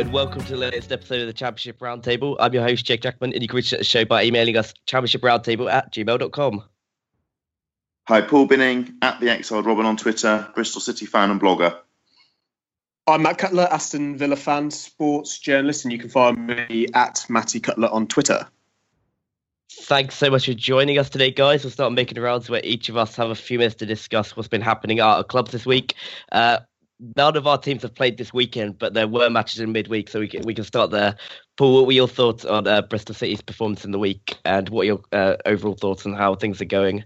And welcome to the latest episode of the Championship Roundtable. I'm your host, Jake Jackman, and you can reach the show by emailing us championshiproundtable at gmail.com. Hi, Paul Binning at the Exiled Robin on Twitter, Bristol City fan and blogger. I'm Matt Cutler, Aston Villa fan, sports journalist, and you can find me at Matty Cutler on Twitter. Thanks so much for joining us today, guys. We'll start making rounds where each of us have a few minutes to discuss what's been happening at our clubs this week. Uh, none of our teams have played this weekend, but there were matches in midweek, so we can we can start there. Paul, what were your thoughts on uh, Bristol City's performance in the week, and what are your uh, overall thoughts on how things are going?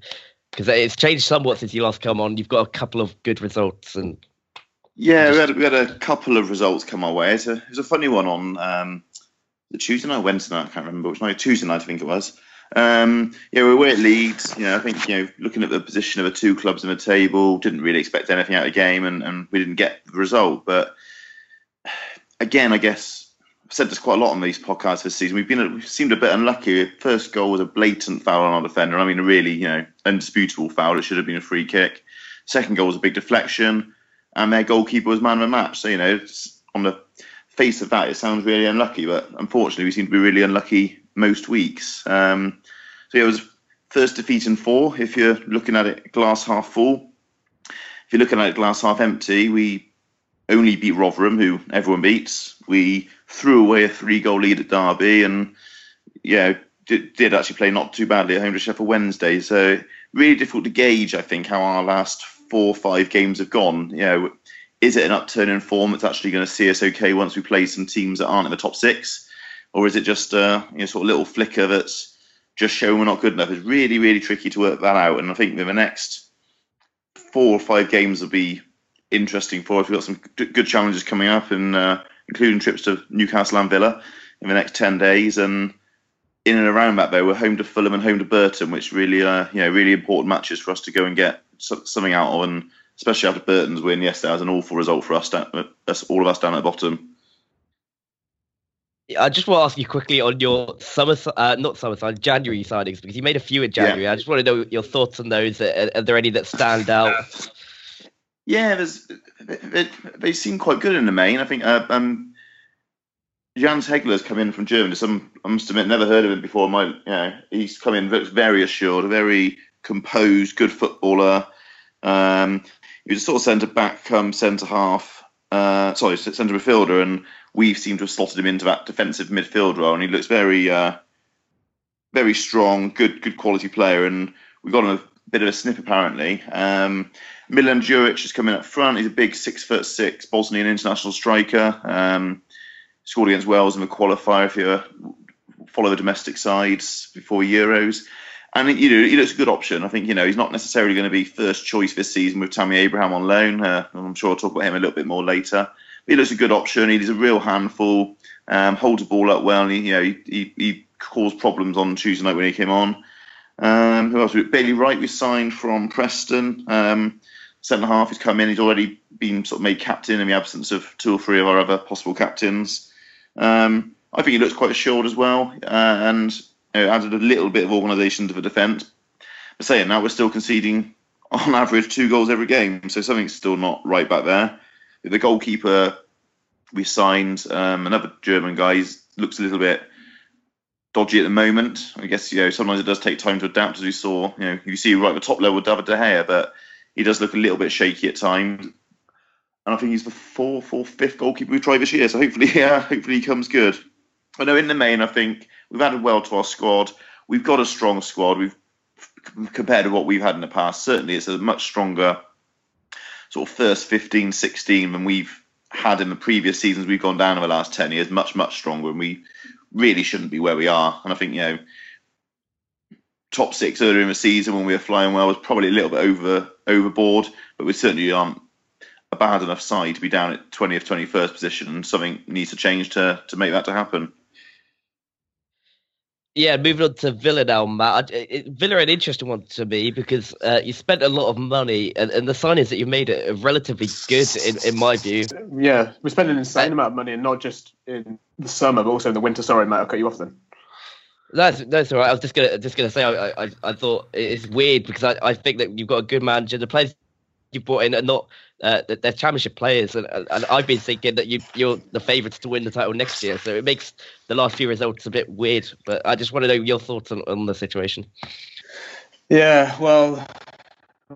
Because it's changed somewhat since you last come on. You've got a couple of good results, and yeah, we had we had a couple of results come our way. It's a, it was a funny one on um, the Tuesday night, Wednesday night. I can't remember which night. Tuesday night, I think it was. Um, yeah, we were at Leeds. You know, I think you know, looking at the position of the two clubs in the table, didn't really expect anything out of the game, and, and we didn't get the result. But again, I guess I've said this quite a lot on these podcasts this season. We've been we've seemed a bit unlucky. First goal was a blatant foul on our defender. I mean, a really you know undisputable foul. It should have been a free kick. Second goal was a big deflection, and their goalkeeper was man of the match. So you know, on the face of that, it sounds really unlucky, but unfortunately, we seem to be really unlucky most weeks. Um, so yeah, it was first defeat in four. If you're looking at it glass half full, if you're looking at it glass half empty, we only beat Rotherham, who everyone beats. We threw away a three-goal lead at Derby, and yeah, did, did actually play not too badly at home to Sheffield Wednesday. So really difficult to gauge, I think, how our last four or five games have gone. You know, is it an upturn in form that's actually going to see us okay once we play some teams that aren't in the top six, or is it just a you know, sort of little flicker that's just showing we're not good enough? It's really, really tricky to work that out. And I think the next four or five games will be interesting for us. We've got some good challenges coming up, uh, including trips to Newcastle and Villa in the next ten days. And in and around that, though, we're home to Fulham and home to Burton, which really are you know really important matches for us to go and get something out of. And especially after Burton's win yesterday, that was an awful result for us, us all of us down at the bottom. I just want to ask you quickly on your summer, uh, not summer sign, January signings because you made a few in January. Yeah. I just want to know your thoughts on those. Are, are there any that stand out? Yeah, there's they, they, seem quite good in the main. I think uh, um, Jens Hegeler's come in from Germany. Some I must admit, never heard of him before. My, you know, he's come in very assured, a very composed, good footballer. Um, he was a sort of centre back, come um, centre half. Uh, sorry, centre midfielder, and we seem to have slotted him into that defensive midfield role, and he looks very, uh, very strong, good, good quality player, and we've got him a bit of a snip apparently. Um, Milan Djuric is coming up front. He's a big six foot six Bosnian international striker. Um, scored against Wales in the qualifier if you follow the domestic sides before Euros. And you know, he looks a good option. I think you know he's not necessarily going to be first choice this season with Tammy Abraham on loan. Uh, I'm sure I'll talk about him a little bit more later he looks a good option. He's a real handful. Um, holds the ball up well. he, you know, he, he, he, caused problems on Tuesday night when he came on. Um, who else? Bailey Wright we signed from Preston. Um, centre half. He's come in. He's already been sort of made captain in the absence of two or three of our other possible captains. Um, I think he looks quite assured as well, uh, and you know, added a little bit of organisation to the defence. But saying that, we're still conceding on average two goals every game, so something's still not right back there the goalkeeper we signed, um, another German guy, looks a little bit dodgy at the moment. I guess you know sometimes it does take time to adapt, as we saw. You know, you see right at the top level David De Gea, but he does look a little bit shaky at times. And I think he's the fourth or fifth goalkeeper we tried this year, so hopefully, yeah, hopefully he comes good. I know in the main, I think we've added well to our squad. We've got a strong squad. We've compared to what we've had in the past. Certainly, it's a much stronger sort of first 15, 16 than we've had in the previous seasons we've gone down in the last 10 years much, much stronger. And we really shouldn't be where we are. And I think, you know, top six earlier in the season when we were flying well was probably a little bit over overboard, but we certainly aren't a bad enough side to be down at 20th, 21st position. And something needs to change to, to make that to happen. Yeah, moving on to Villa now, Matt. It, Villa an interesting one to me because uh, you spent a lot of money, and, and the signings that you made are relatively good in, in my view. Yeah, we spent an insane amount of money, and not just in the summer, but also in the winter. Sorry, Matt, I'll cut you off then. That's that's all right. I was just gonna just gonna say I I, I thought it's weird because I, I think that you've got a good manager. The players you brought in are not uh, they're championship players, and, and I've been thinking that you you're the favourites to win the title next year. So it makes the last few results a bit weird. But I just want to know your thoughts on, on the situation. Yeah, well,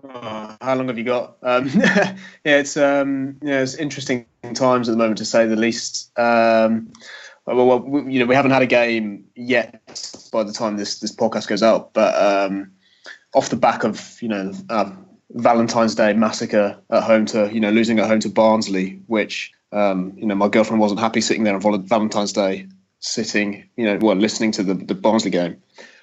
oh, how long have you got? Um, yeah, it's um, yeah, it's interesting times at the moment to say the least. Um, well, well, you know, we haven't had a game yet by the time this this podcast goes out, but um, off the back of you know um, Valentine's Day massacre at home to you know losing at home to Barnsley, which um, you know my girlfriend wasn't happy sitting there on Valentine's Day, sitting you know well listening to the the Barnsley game.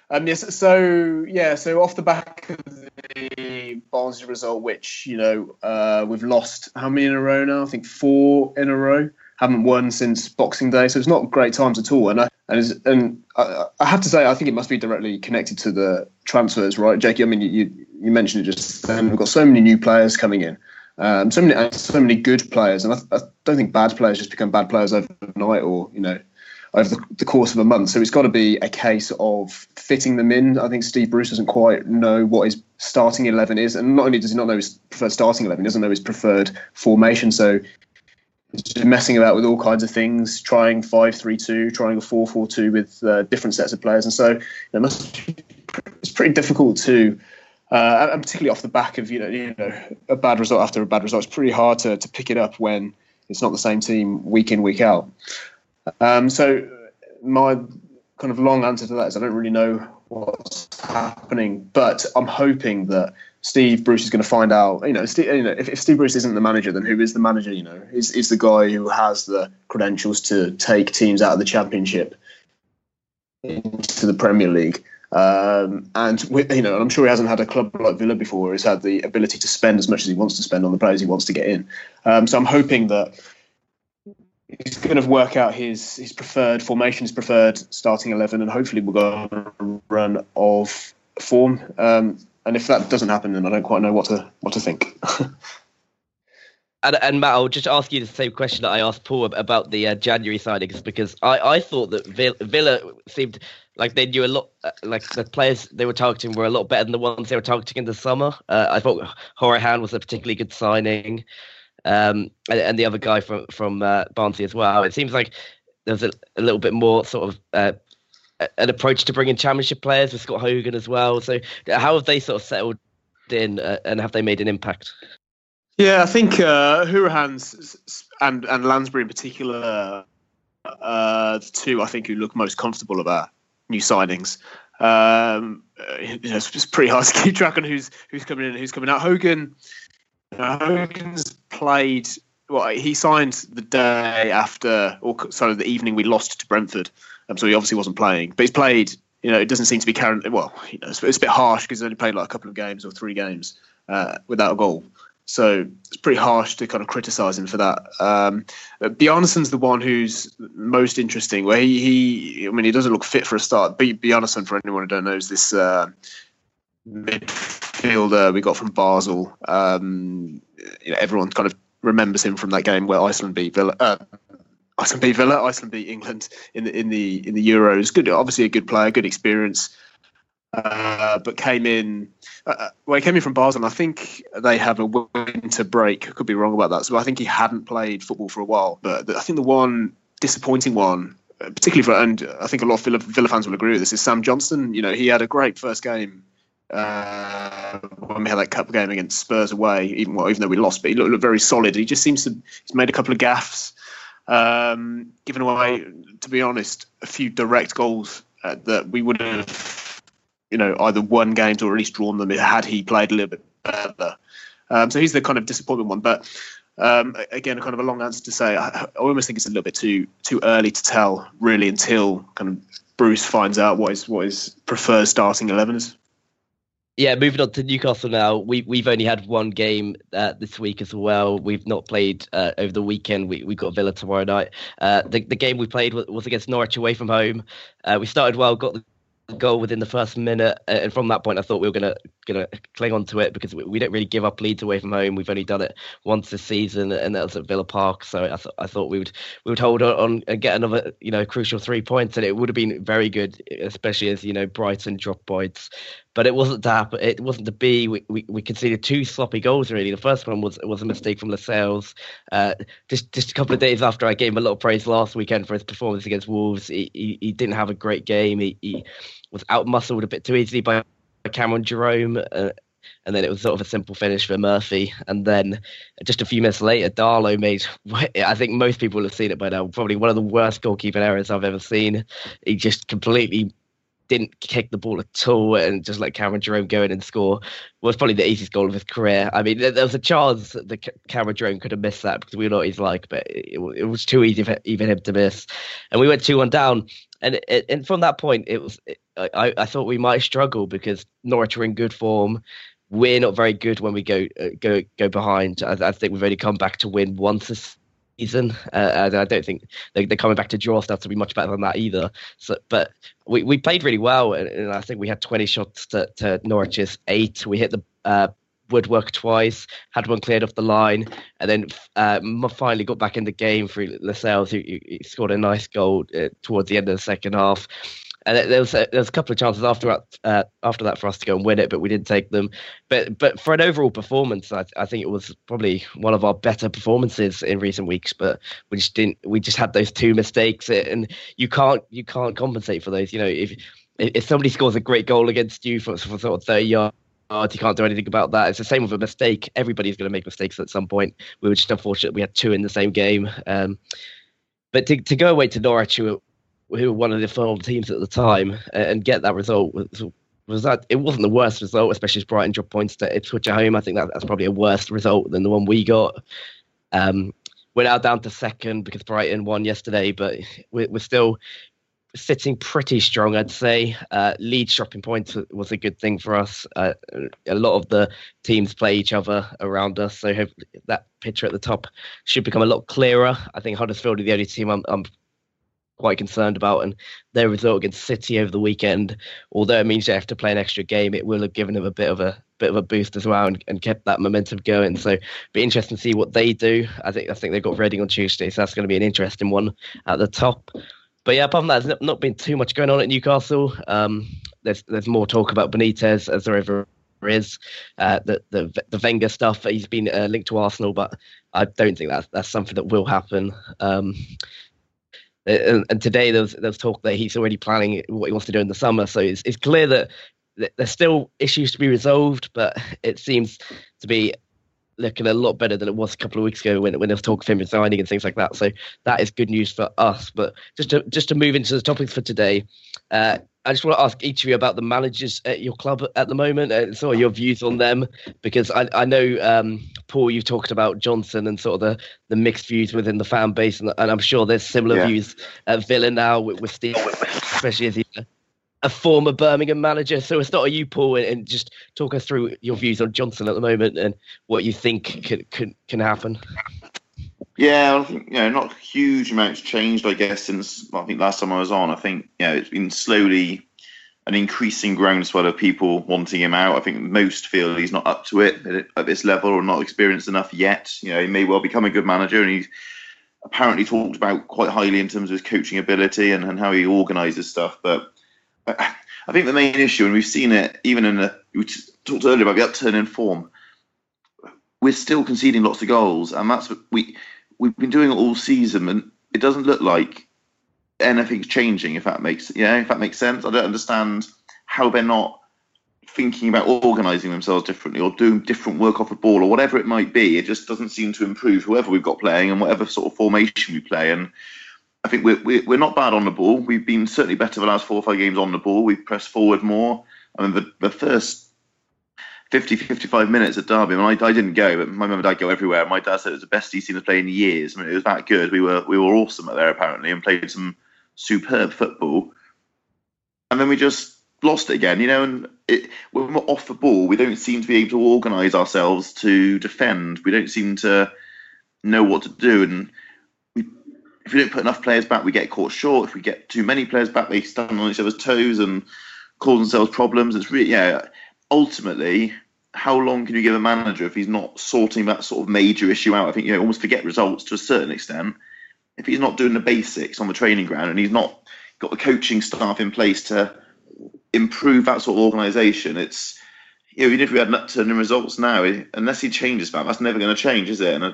Um, yes, so yeah, so off the back of the Barnsley result, which you know uh, we've lost how many in a row now? I think four in a row. Haven't won since Boxing Day, so it's not great times at all. And I, and and I, I have to say, I think it must be directly connected to the transfers, right, Jakey? I mean, you you mentioned it just then. We've got so many new players coming in, um, so many so many good players, and I, I, don't think bad players just become bad players overnight or you know over the, the course of a month. So it's got to be a case of fitting them in. I think Steve Bruce doesn't quite know what his starting eleven is, and not only does he not know his preferred starting eleven, he doesn't know his preferred formation. So just messing about with all kinds of things, trying five three two, trying a four four two with uh, different sets of players, and so it's pretty difficult to uh, and particularly off the back of you know you know a bad result after a bad result, it's pretty hard to to pick it up when it's not the same team week in week out. Um, so my kind of long answer to that is I don't really know what's happening, but I'm hoping that Steve Bruce is going to find out. You know, Steve, you know, if, if, Steve Bruce isn't the manager, then who is the manager? You know, is is the guy who has the credentials to take teams out of the Championship into the Premier League. Um, and you know, I'm sure he hasn't had a club like Villa before. He's had the ability to spend as much as he wants to spend on the players he wants to get in. Um, so I'm hoping that he's going to work out his his preferred formation, his preferred starting eleven, and hopefully we'll go on a run of form. Um, and if that doesn't happen, then I don't quite know what to what to think. and, and Matt, I'll just ask you the same question that I asked Paul about the uh, January signings because I, I thought that Villa, seemed like they knew a lot, uh, like the players they were targeting were a lot better than the ones they were targeting in the summer. Uh, I thought Hourihane was a particularly good signing, um, and, and, the other guy from from uh, Barnsley as well. It seems like there's a, a little bit more sort of uh, an approach to bringing championship players with Scott Hogan as well. So how have they sort of settled in, uh, and have they made an impact? Yeah, I think uh, Hourihane's and and Lansbury in particular, uh, the two I think who look most comfortable about new signings. Um, you know, it's, pretty hard to keep track on who's who's coming in and who's coming out. Hogan, uh, Hogan's played. Well, he signed the day after, or sorry, the evening we lost to Brentford. Um, so he obviously wasn't playing, but he's played. You know, it doesn't seem to be carrying. Well, you know, it's, it's a bit harsh because he's only played like a couple of games or three games uh, without a goal. So it's pretty harsh to kind of criticise him for that. Um, the one who's most interesting. Where he, he, I mean, he doesn't look fit for a start. Bjarnason, for anyone who don't know, is this uh, midfielder we got from Basel. Um, you know, everyone kind of remembers him from that game where Iceland beat Villa. Uh, Iceland beat Villa. Iceland beat England in the in the in the Euros. Good, obviously a good player, good experience. Uh, but came in. Uh, uh, well, he came in from Basel, and I think they have a winter break. Could be wrong about that. So I think he hadn't played football for a while. But I think the one disappointing one, uh, particularly for, and I think a lot of Villa, Villa fans will agree with this, is Sam Johnstone. You know, he had a great first game uh, when we had that cup game against Spurs away, even well, even though we lost, but he looked, looked very solid. He just seems to he's made a couple of gaffes, um, given away, to be honest, a few direct goals uh, that we would have you know, either won games or at least drawn them had he played a little bit better. Um, so he's the kind of disappointment one. But Um, again, a kind of a long answer to say. I, I, almost think it's a little bit too too early to tell, really, until kind of Bruce finds out what his what his preferred starting eleven is. Yeah, moving on to Newcastle now. We we've only had one game uh, this week as well. We've not played uh, over the weekend. We we got Villa tomorrow night. Uh, the the game we played was, was against Norwich away from home. Uh, we started well, got the goal within the first minute, and from that point, I thought we were gonna gonna cling on to it because we, we don't really give up leads away from home. We've only done it once this season, and that was at Villa Park. So I, th- I thought we would we would hold on and get another you know crucial three points, and it would have been very good, especially as you know Brighton dropped points. But it wasn't to happen. It wasn't to be. We, we, we conceded two sloppy goals. Really, the first one was was a mistake from Lascelles. Uh, just just a couple of days after I gave him a lot of praise last weekend for his performance against Wolves, he, he, he didn't have a great game. He, he was outmuscled a bit too easily by Cameron Jerome. Uh, and then it was sort of a simple finish for Murphy. And then just a few minutes later, Darlow made, I think most people have seen it by now, probably one of the worst goalkeeping errors I've ever seen. He just completely didn't kick the ball at all and just let Cameron Jerome go in and score was probably the easiest goal of his career. I mean, there, was a chance that Cameron Jerome could have missed that because we know what he's like, but it, it was too easy for even him to miss. And we went 2 1 down. And it, and from that point, it was I, I thought we might struggle because Norwich are in good form. We're not very good when we go uh, go go behind. I, I, think we've only come back to win once this season. Uh, I don't think they, are coming back to draw stuff to be much better than that either. So, but we, we played really well, and, I think we had 20 shots to, to Norwich's eight. We hit the uh, woodwork twice, had one cleared off the line, and then uh, finally got back in the game for Lascelles, who, who scored a nice goal uh, towards the end of the second half and there was a, there was a couple of chances after uh, after that for us to go and win it, but we didn't take them. But but for an overall performance, I, I think it was probably one of our better performances in recent weeks. But we just didn't. We just had those two mistakes, and you can't you can't compensate for those. You know, if if somebody scores a great goal against you for, for sort of thirty yards. You can't do anything about that. It's the same with a mistake. Everybody's going to make mistakes at some point. We were just unfortunate we had two in the same game. Um, but to, to go away to Norwich, who who were one of the form teams at the time, and get that result was, was that it wasn't the worst result, especially as Brighton dropped points to Ipswich at home. I think that, that's probably a worse result than the one we got. Um, we're now down to second because Brighton won yesterday, but we're, we're still sitting pretty strong, I'd say. Uh, lead dropping points was a good thing for us. Uh, a lot of the teams play each other around us, so that picture at the top should become a lot clearer. I think Huddersfield are the only team I'm, I'm quite concerned about. And their result against City over the weekend, although it means they have to play an extra game, it will have given them a bit of a bit of a boost as well and, and kept that momentum going. So be interesting to see what they do. I think I think they've got Reading on Tuesday, so that's going to be an interesting one at the top. But yeah, apart from that, there's not been too much going on at Newcastle. Um, there's there's more talk about Benitez as there ever is. Uh, the the the Wenger stuff. He's been uh, linked to Arsenal, but I don't think that's that's something that will happen. Um, and, and today there was talk that he's already planning what he wants to do in the summer. So it's, it's clear that there's still issues to be resolved, but it seems to be looking a lot better than it was a couple of weeks ago when, when there was talk of him resigning and things like that. So that is good news for us. But just to just to move into the topics for today, uh, I just want to ask each of you about the managers at your club at the moment and sort of your views on them, because I, I know, um, Paul, you've talked about Johnson and sort of the, the mixed views within the fan base, and, and I'm sure there's similar yeah. views at Villa now with, with Steve, especially as he's a, a former Birmingham manager. So it's not a you, Paul, and, and, just talk us through your views on Johnson at the moment and what you think can can, can happen. Yeah, I think you know not huge amounts changed. I guess since I think last time I was on, I think you know it's been slowly an increasing groundswell of people wanting him out. I think most feel he's not up to it at this level or not experienced enough yet. You know, he may well become a good manager, and he's apparently talked about quite highly in terms of his coaching ability and, and how he organises stuff. But I think the main issue, and we've seen it even in the we talked earlier about the upturn in form. We're still conceding lots of goals, and that's we we've been doing it all season, and it doesn't look like anything's changing. If that makes yeah, if that makes sense, I don't understand how they're not thinking about organising themselves differently or doing different work off the ball or whatever it might be. It just doesn't seem to improve whoever we've got playing and whatever sort of formation we play. And I think we're, we're, we're not bad on the ball. We've been certainly better the last four or five games on the ball. We've pressed forward more. I mean, the, the first 50, 55 minutes at Derby. I, mean, I, I didn't go, but my mum and dad go everywhere. My dad said it was the best he's seen us play in years. I mean, it was that good. We were we were awesome at there apparently, and played some superb football. And then we just lost it again, you know. And it, when we're off the ball, we don't seem to be able to organise ourselves to defend. We don't seem to know what to do, and we, if we don't put enough players back, we get caught short. If we get too many players back, they stand on each other's toes and cause themselves problems. It's really yeah. Ultimately, how long can you give a manager if he's not sorting that sort of major issue out? I think you almost forget results to a certain extent. If he's not doing the basics on the training ground and he's not got the coaching staff in place to improve that sort of organisation, it's you know, even if we had an turning results now, unless he changes that, that's never going to change, is it? And I,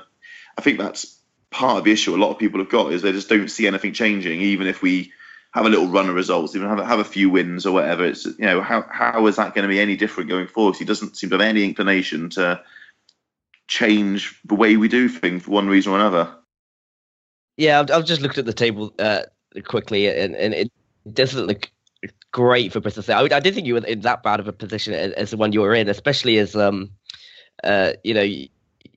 I think that's part of the issue a lot of people have got is they just don't see anything changing, even if we have a little run of results, even have have a few wins or whatever. It's you know how how is that going to be any different going forward? He doesn't seem to have any inclination to change the way we do things for one reason or another. Yeah, I've, I've just looked at the table uh, quickly, and, and it doesn't look great for Bristol. I, I didn't think you were in that bad of a position as, as the one you were in, especially as um, uh, you know,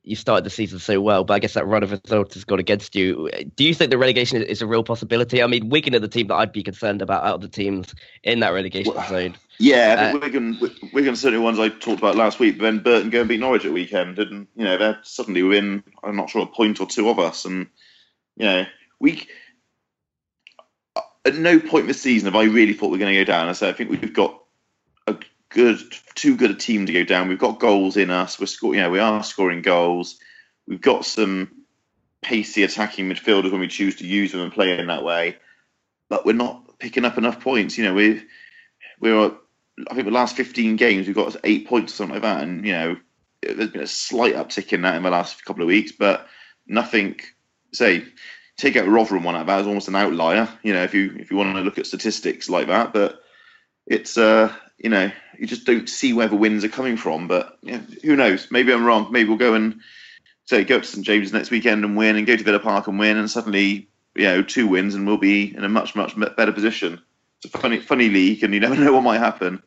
you started the season so well, but I guess that run of results has gone against you. Do you think the relegation is a real possibility? I mean, Wigan are the team that I'd be concerned about out of the teams in that relegation well, zone. Yeah, uh, Wigan, Wigan certainly ones I talked about last week. But then Burton go and beat Norwich at weekend, and you know they're suddenly within I'm not sure a point or two of us, and you know we at no point this season have I really thought we're going to go down. I said I think we've got good, too good a team to go down. We've got goals in us. We're scoring, you know, we are scoring goals. We've got some pacey attacking midfielders when we choose to use them and play in that way. But we're not picking up enough points. You know, we we're I think the last 15 games we've got eight points or something like that, and you know, there's been a slight uptick in that in the last couple of weeks, but nothing. Say, take out Rotherham one out of that is almost an outlier. You know, if you if you want to look at statistics like that, but it's uh you know, you just don't see where the wins are coming from. But yeah, who knows? Maybe I'm wrong. Maybe we'll go and say go up to St James next weekend and win, and go to Villa Park and win, and suddenly you know two wins, and we'll be in a much much better position. It's a funny funny league, and you never know what might happen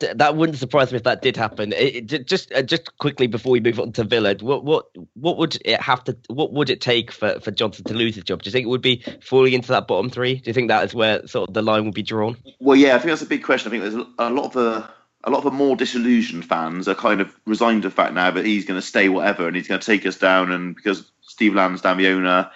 that wouldn't surprise me if that did happen. It, it, just uh, just quickly before we move on to Villa, what what what would it have to? What would it take for, for Johnson to lose his job? Do you think it would be falling into that bottom three? Do you think that is where sort of the line would be drawn? Well, yeah, I think that's a big question. I think there's a lot of the a lot of the more disillusioned fans are kind of resigned to the fact now that he's going to stay whatever and he's going to take us down. And because Steve Lansdown, the owner,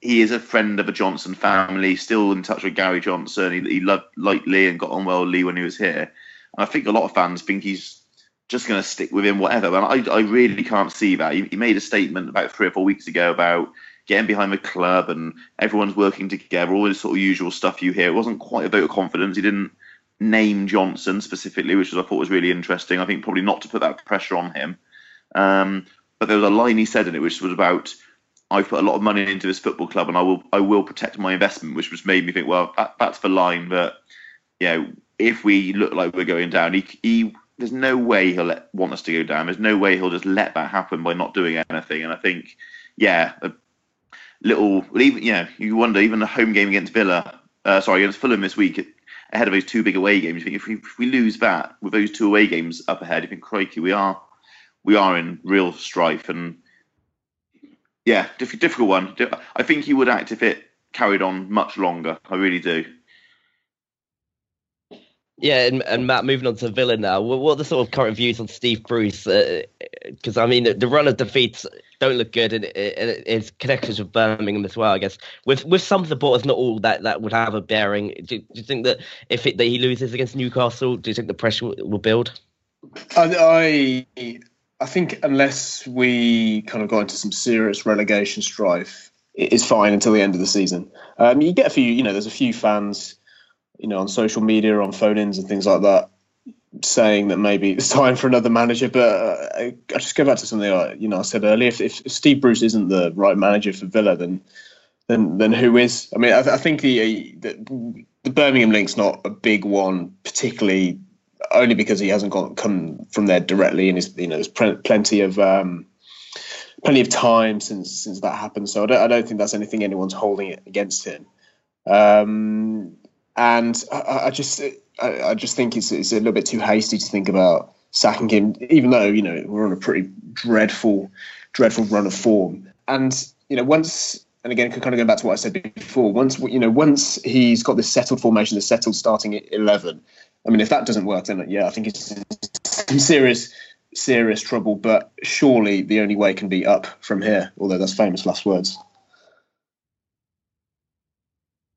he is a friend of the Johnson family, still in touch with Gary Johnson. He, he loved liked Lee and got on well with Lee when he was here. And I think a lot of fans think he's just going to stick with him, whatever. But I, I really can't see that. He, he, made a statement about three or four weeks ago about getting behind the club and everyone's working together, all this sort of usual stuff you hear. It wasn't quite a vote of confidence. He didn't name Johnson specifically, which I thought was really interesting. I think probably not to put that pressure on him. Um, but there was a line he said in it which was about I've put a lot of money into this football club and I will I will protect my investment, which was made me think, well, that, that's the line that you know if we look like we're going down, he, he there's no way he'll let, want us to go down. There's no way he'll just let that happen by not doing anything. And I think, yeah, a little, even yeah, you wonder even the home game against Villa, uh, sorry, against Fulham this week, ahead of those two big away games. You think if we, if we lose that with those two away games up ahead, you think, crikey, we are we are in real strife. And yeah, difficult one. I think he would act if it carried on much longer. I really do. Yeah, and, and Matt, moving on to Villa now. What, are the sort of current views on Steve Bruce? Because uh, I mean, the run of defeats don't look good, and, and his connections with Birmingham as well. I guess with with some supporters, not all that that would have a bearing. Do, do you think that if it, that he loses against Newcastle, do you think the pressure will, will build? I, I I think unless we kind of got into some serious relegation strife, it is fine until the end of the season. Um, you get a few, you know, there's a few fans you know, on social media, on phone-ins and things like that, saying that maybe it's time for another manager. But uh, I, I just go back to something I, you know I said earlier. If, if, Steve Bruce isn't the right manager for Villa, then then then who is? I mean, I, I think the, the, the Birmingham link's not a big one, particularly only because he hasn't got come from there directly, and you know there's plenty of. Um, plenty of time since since that happened, so I don't, I don't think that's anything anyone's holding it against him. Um, and I, I just I, I, just think it's, it's a little bit too hasty to think about sacking him, even though you know we're on a pretty dreadful, dreadful run of form. And you know, once and again, kind of going back to what I said before, once you know, once he's got this settled formation, the settled starting at eleven. I mean, if that doesn't work, then yeah, I think it's serious, serious trouble. But surely the only way can be up from here. Although that's famous last words.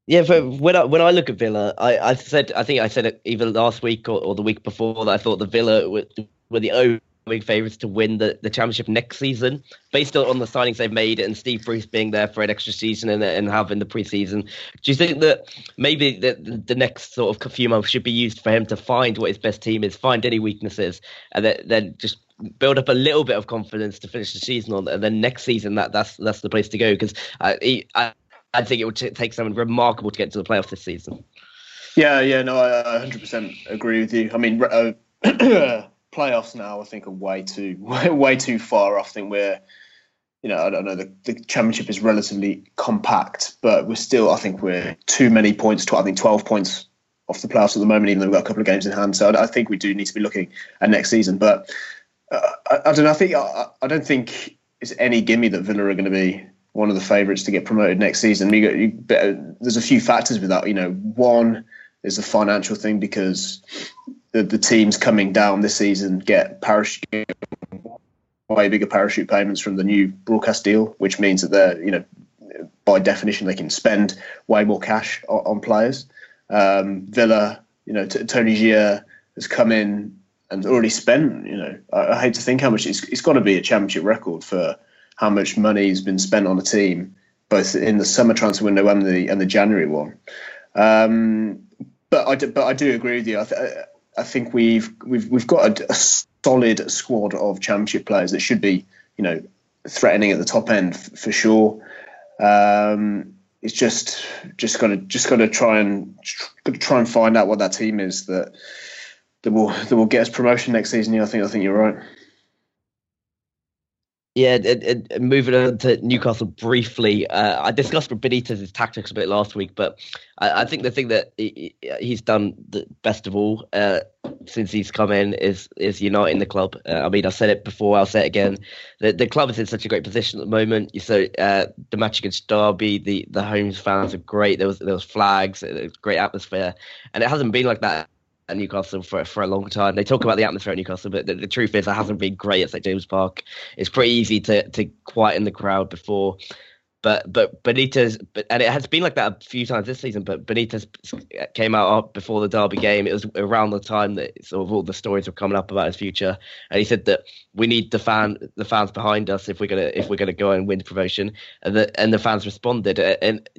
Yeah, but when I when I look at Villa, I, I said I think I said it either last week or, or the week before that I thought the Villa were, were the overwhelming favourites to win the, the championship next season, based on, on the signings they've made and Steve Bruce being there for an extra season and, and having the preseason. Do you think that maybe the, the next sort of few months should be used for him to find what his best team is, find any weaknesses, and then, then just build up a little bit of confidence to finish the season on, and then next season that that's that's the place to go because uh, I I think it would t- take someone remarkable to get to the playoffs this season. Yeah, yeah, no, I 100% agree with you. I mean, uh, playoffs now, I think, are way too way, way too far off. I think we're, you know, I don't know, the, the championship is relatively compact, but we're still, I think, we're too many points. To, I think 12 points off the playoffs at the moment, even though we've got a couple of games in hand. So I, I think we do need to be looking at next season. But uh, I, I, don't know. I think I, I don't think it's any gimme that Villa are going to be one of the favourites to get promoted next season. You, you, there's a few factors with that. You know, one is the financial thing because the, the teams coming down this season get parachute way bigger parachute payments from the new broadcast deal, which means that they're you know by definition they can spend way more cash on, on players. Um, Villa, you know, t- Tony Xia has come in and already spent. You know, I, I hate to think how much it's, it's got to be a championship record for how much money has been spent on a team, both in the summer transfer window and the and the January one. Um, but I do, but I do agree with you. I, th- I think we've we've we've got a, a, solid squad of championship players that should be you know threatening at the top end f- for sure. Um, it's just just got to just got to try and try and find out what that team is that that will that will get us promotion next season. I think I think you're right. Yeah, moving on to Newcastle briefly, uh, I discussed with Benitez' tactics a bit last week, but I, I think the thing that he, he's done the best of all uh, since he's come in is is uniting the club. Uh, I mean, I said it before, I'll say it again. The, the club is in such a great position at the moment. So uh, the match against Derby, the the home fans are great. There was there was flags, was great atmosphere, and it hasn't been like that at Newcastle for for a long time. They talk about the atmosphere at Newcastle, but the, the truth is it hasn't been great at St James Park. It's pretty easy to to quieten the crowd before. But but Benitez, but, and it has been like that a few times this season. But Benitez came out before the Derby game. It was around the time that sort of all the stories were coming up about his future, and he said that we need the fan the fans behind us if we're gonna if we're gonna go and win promotion. And the and the fans responded. And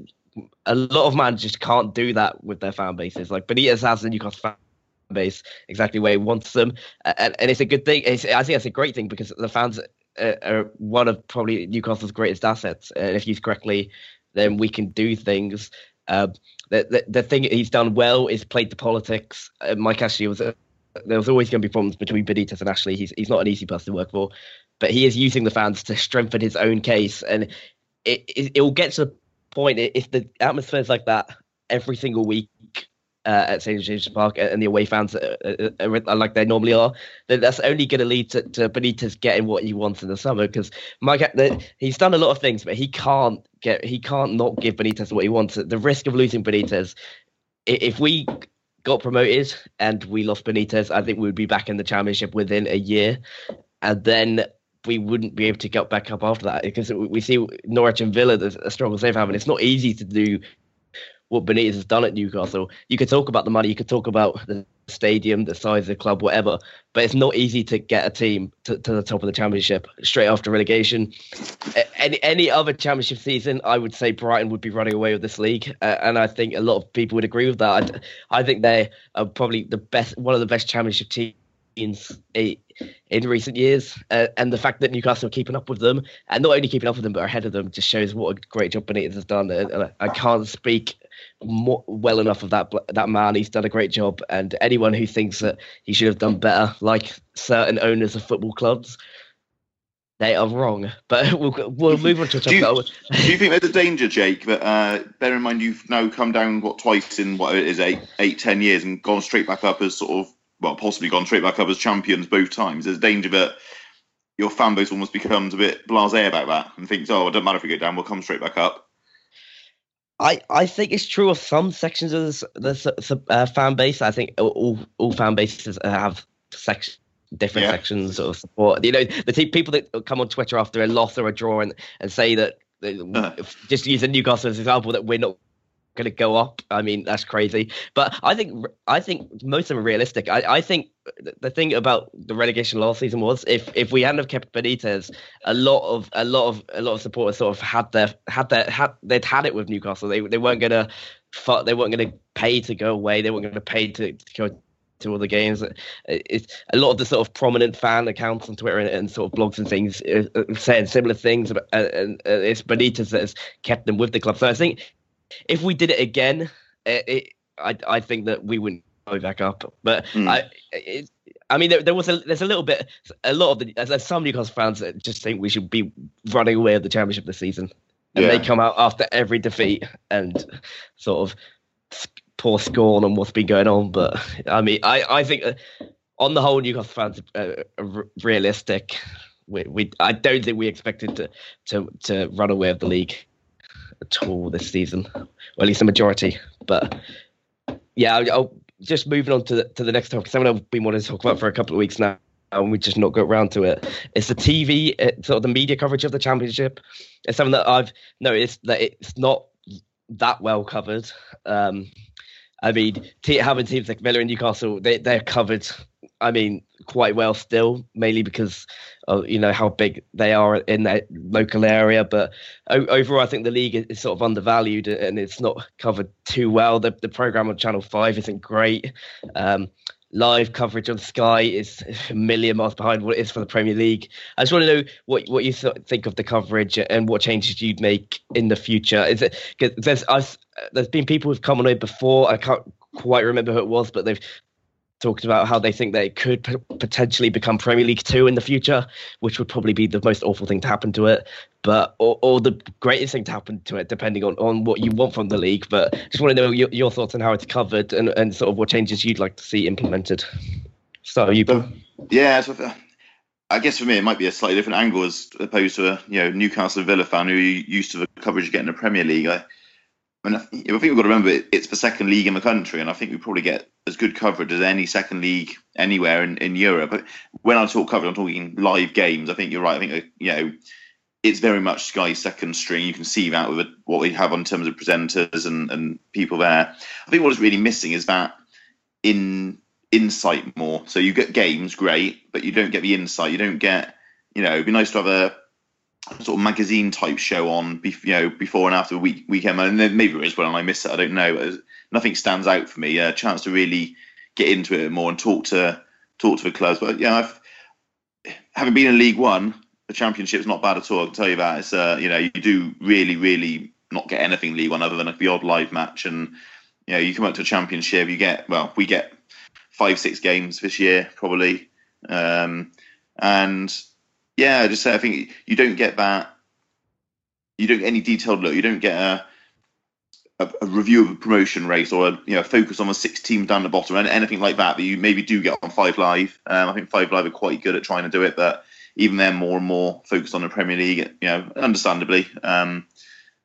a lot of managers can't do that with their fan bases. Like Benitez has the Newcastle base exactly where he wants them, and, and it's a good thing. It's, I think it's a great thing because the fans are, one of probably Newcastle's greatest assets, and if used correctly, then we can do things. Uh, the, the, the thing he's done well is played the politics. Uh, Mike Ashley was a, there was always going to be problems between Benitez and Ashley. He's he's not an easy person to work for, but he is using the fans to strengthen his own case, and it it, it will get to the point if the atmosphere is like that every single week uh, at St James Park uh, and the away fans are, are, are like they normally are, then that's only going to lead to, Benitez getting what he wants in the summer. Because Mike, he's done a lot of things, but he can't get he can't not give Benitez what he wants. The risk of losing Benitez, if we got promoted and we lost Benitez, I think we would be back in the championship within a year, and then we wouldn't be able to get back up after that because we see Norwich and Villa the struggles they've had, and it's not easy to do what Benitez has done at Newcastle. You could talk about the money, you could talk about the stadium, the size of the club, whatever, but it's not easy to get a team to, to the top of the championship straight after relegation. Any any other championship season, I would say Brighton would be running away with this league, uh, and I think a lot of people would agree with that. I, I think they are probably the best, one of the best championship teams in in recent years, uh, and the fact that Newcastle are keeping up with them, and not only keeping up with them but ahead of them, just shows what a great job Benitez has done. And I can't speak more, well enough of that that man. He's done a great job, and anyone who thinks that he should have done better, like certain owners of football clubs, they are wrong. But we'll we'll move on to a do, you, do you think there's a danger, Jake? That uh, bear in mind you've now come down what twice in what it is eight eight ten years and gone straight back up as sort of well, possibly gone straight back up as champions both times. There's danger that your fan base almost becomes a bit blasé about that and thinks, oh, it doesn't matter if we go down, we'll come straight back up. I, I think it's true of some sections of the, the uh, fan base. I think all all fan bases have section different yeah. sections of support. You know, the t- people that come on Twitter after a loss or a draw and, and say that, uh. just use a Newcastle as an example, that we're not going to go up. I mean, that's crazy. But I think I think most of them are realistic. I, I think the thing about the relegation last season was if if we hadn't have kept Benitez, a lot of a lot of a lot of supporters sort of had their had their had they'd had it with Newcastle. They they weren't gonna they weren't gonna pay to go away. They weren't gonna pay to, to go to all the games. It's a lot of the sort of prominent fan accounts on Twitter and, and sort of blogs and things uh, uh saying similar things. Uh, and it's Benitez that has kept them with the club. So I think if we did it again, it, it, I I think that we wouldn't go back up. But mm. I. It, I mean, there, there, was a there's a little bit, a lot of the there's some Newcastle fans that just think we should be running away with the championship this season, and yeah. they come out after every defeat and sort of pour scorn on what's been going on. But I mean, I I think uh, on the whole, Newcastle fans are, are realistic. We, we I don't think we expected to to to run away with the league at all this season, or at least a majority. But yeah, I'll, I'll just moving on to the, to the next topic. Something I've been wanting to talk about for a couple of weeks now and we just not got around to it. It's the TV, uh, sort of the media coverage of the championship. It's something that I've noticed that it's not that well covered. Um, I mean, having teams like Villa and Newcastle, they they're covered. I mean, quite well still, mainly because of you know how big they are in that local area. But overall, I think the league is, sort of undervalued and it's not covered too well. The the program on Channel Five isn't great. Um, live coverage on Sky is a million miles behind what it is for the Premier League. I just want to know what what you th- think of the coverage and what changes you'd make in the future. Is it because there's I've, there's been people who've come on here before. I can't quite remember who it was, but they've talked about how they think they could p- potentially become Premier League two in the future, which would probably be the most awful thing to happen to it, but or, or the greatest thing to happen to it, depending on, on what you want from the league. But just want to know your, your thoughts on how it's covered and, and sort of what changes you'd like to see implemented. So you, so, yeah. So I guess for me, it might be a slightly different angle as opposed to a you know Newcastle Villa fan who used to the coverage of getting the Premier League. I, I, mean, I think we've got to remember it's the second league in the country, and I think we probably get as good coverage as any second league anywhere in, in Europe. But when I talk coverage, I'm talking live games. I think you're right. I think you know it's very much Sky's second string. You can see that with what we have in terms of presenters and, and people there. I think what is really missing is that in insight more. So you get games, great, but you don't get the insight. You don't get, you know, it'd be nice to have a sort of magazine type show on, you know, before and after the week, weekend. And then maybe it is when I miss it. I don't know. Nothing stands out for me. A chance to really get into it more and talk to talk to the clubs. But yeah, I've having been in League One, the Championship is not bad at all. I can tell you that. It's uh, you know, you do really, really not get anything League One other than the odd live match. And you know, you come up to a Championship, you get well, we get five, six games this year probably. Um, and yeah, I just say I think you don't get that. You don't get any detailed look. You don't get a, a, a review of a promotion race or a you know focus on the six teams down the bottom and anything like that that you maybe do get on Five Live. Um, I think Five Live are quite good at trying to do it, but even they're more and more focused on the Premier League. You know, understandably. Um,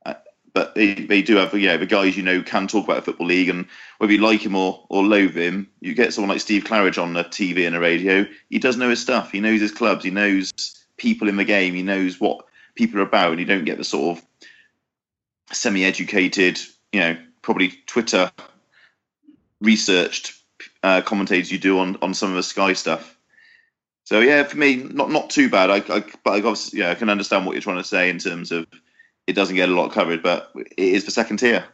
uh, but they, they do have know the guys you know can talk about the football league and whether you like him or, or loathe him you get someone like Steve Claridge on the TV and the radio he does know his stuff he knows his clubs he knows people in the game. He knows what people are about, and you don't get the sort of semi-educated, you know, probably Twitter researched uh, commentators you do on on some of the Sky stuff. So yeah, for me, not not too bad. I, I but I obviously yeah, I can understand what you're trying to say in terms of it doesn't get a lot covered, but it is the second tier.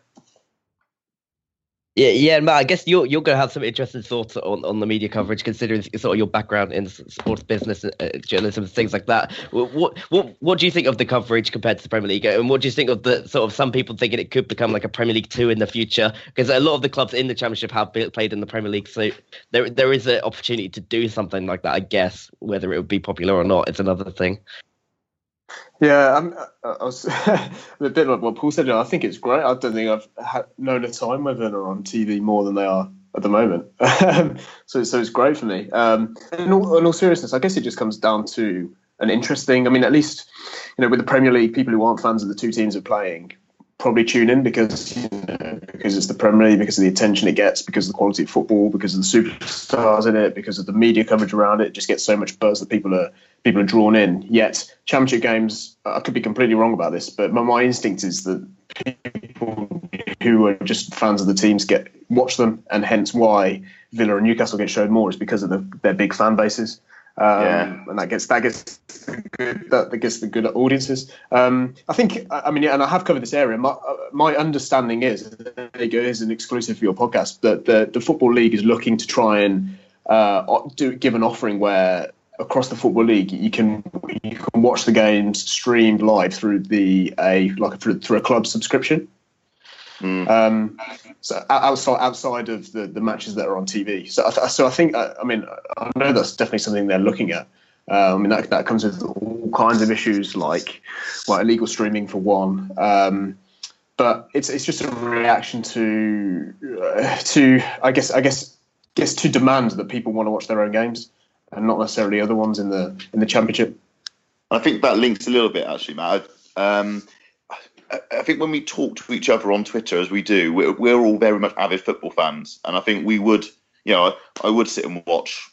Yeah, yeah, Matt. I guess you're you're going to have some interesting thoughts on, on the media coverage, considering sort of your background in sports business, uh, journalism, things like that. What what what do you think of the coverage compared to the Premier League, and what do you think of the sort of some people thinking it could become like a Premier League two in the future? Because a lot of the clubs in the Championship have played in the Premier League, so there there is an opportunity to do something like that. I guess whether it would be popular or not, it's another thing. Yeah, I'm, uh, uh, I was a bit like what Paul said. I think it's great. I don't think I've had, known a time where they're on TV more than they are at the moment. Um, so so it's great for me. Um, in, all, in all seriousness, I guess it just comes down to an interesting. I mean, at least you know with the Premier League, people who aren't fans of the two teams are playing probably tune in because you know, because it's the Premier League, because of the attention it gets, because of the quality of football, because of the superstars in it, because of the media coverage around it. it just gets so much buzz that people are people are drawn in. Yet Championship games, I could be completely wrong about this, but my, my instinct is that people who are just fans of the teams get watch them, and hence why Villa and Newcastle get showed more is because of the, their big fan bases. Um, yeah. and that gets that gets good that, that gets the good audiences. Um, I think I mean, and I have covered this area. My, my understanding is there you go, is an exclusive for your podcast that the the football league is looking to try and uh, do give an offering where across the football league you can you can watch the games streamed live through the a like through, through a club subscription. Mm. Um, so outside outside of the, the matches that are on TV. So I, so I think I, I mean I know that's definitely something they're looking at. Uh, I mean that that comes with all kinds of issues like well illegal streaming for one. Um, but it's it's just a reaction to uh, to I guess I guess guess to demand that people want to watch their own games and not necessarily other ones in the in the championship. I think that links a little bit actually, Matt. Um, I think when we talk to each other on Twitter, as we do, we're, we're, all very much avid football fans, and I think we would, you know, I, I would sit and watch.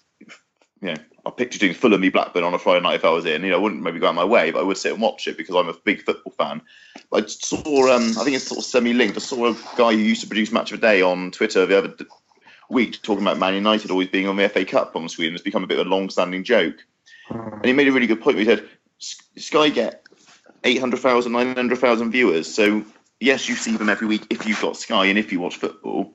You know, I picture doing Fulham v Blackburn on a Friday night if I was in. You know, I wouldn't maybe go out my way, but I would sit and watch it because I'm a big football fan. I saw, um, I think it's sort of semi-linked. I saw a guy who used to produce Match of a Day on Twitter the other week talking about Man United always being on the FA Cup on screen. It's become a bit of a long-standing joke, and he made a really good point. He said Sky get 800,000, 900,000 viewers. So, yes, you see them every week if you've got Sky and if you watch football.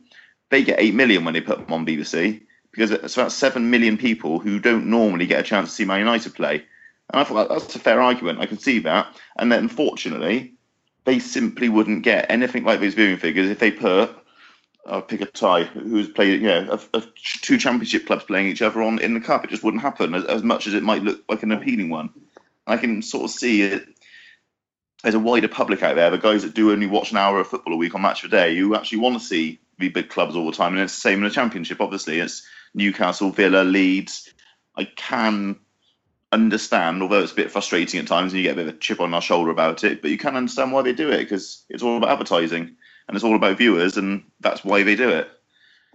They get 8 million when they put them on BBC because it's about 7 million people who don't normally get a chance to see Man United play. And I thought that's a fair argument. I can see that. And then, unfortunately, they simply wouldn't get anything like those viewing figures if they put I'll pick a tie who's played, you know, a, a, two championship clubs playing each other on in the cup. It just wouldn't happen as, as much as it might look like an appealing one. I can sort of see it there's a wider public out there, the guys that do only watch an hour of football a week on Match of Day, you actually want to see the big clubs all the time. And it's the same in the Championship, obviously. It's Newcastle, Villa, Leeds. I can understand, although it's a bit frustrating at times and you get a bit of a chip on our shoulder about it, but you can understand why they do it because it's all about advertising and it's all about viewers, and that's why they do it.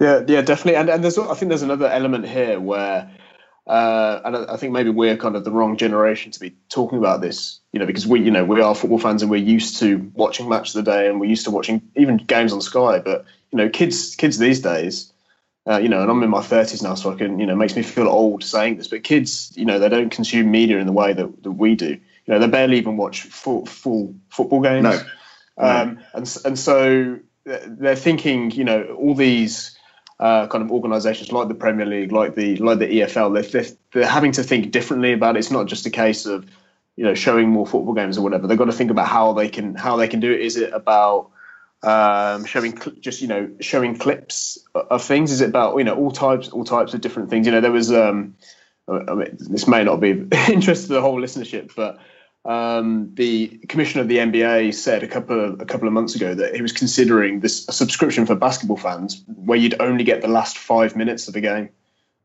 Yeah, yeah, definitely. And and there's I think there's another element here where uh, and I, think maybe we're kind of the wrong generation to be talking about this, you know, because we, you know, we are football fans and we're used to watching match of the day and we're used to watching even games on Sky. But you know, kids, kids these days, uh, you know, and I'm in my 30s now, so I can, you know, makes me feel old saying this. But kids, you know, they don't consume media in the way that, that we do. You know, they barely even watch full, full football games. No. Um. And and so they're thinking, you know, all these uh, kind of organisations like the Premier League, like the like the EFL, they're, they're, they're having to think differently about it. It's not just a case of you know showing more football games or whatever. They've got to think about how they can how they can do it. Is it about um, showing cl- just you know showing clips of things? Is it about you know all types all types of different things? You know there was um, I mean, this may not be of interest to the whole listenership, but um, the commissioner of the NBA said a couple of a couple of months ago that he was considering this a subscription for basketball fans where you'd only get the last five minutes of the game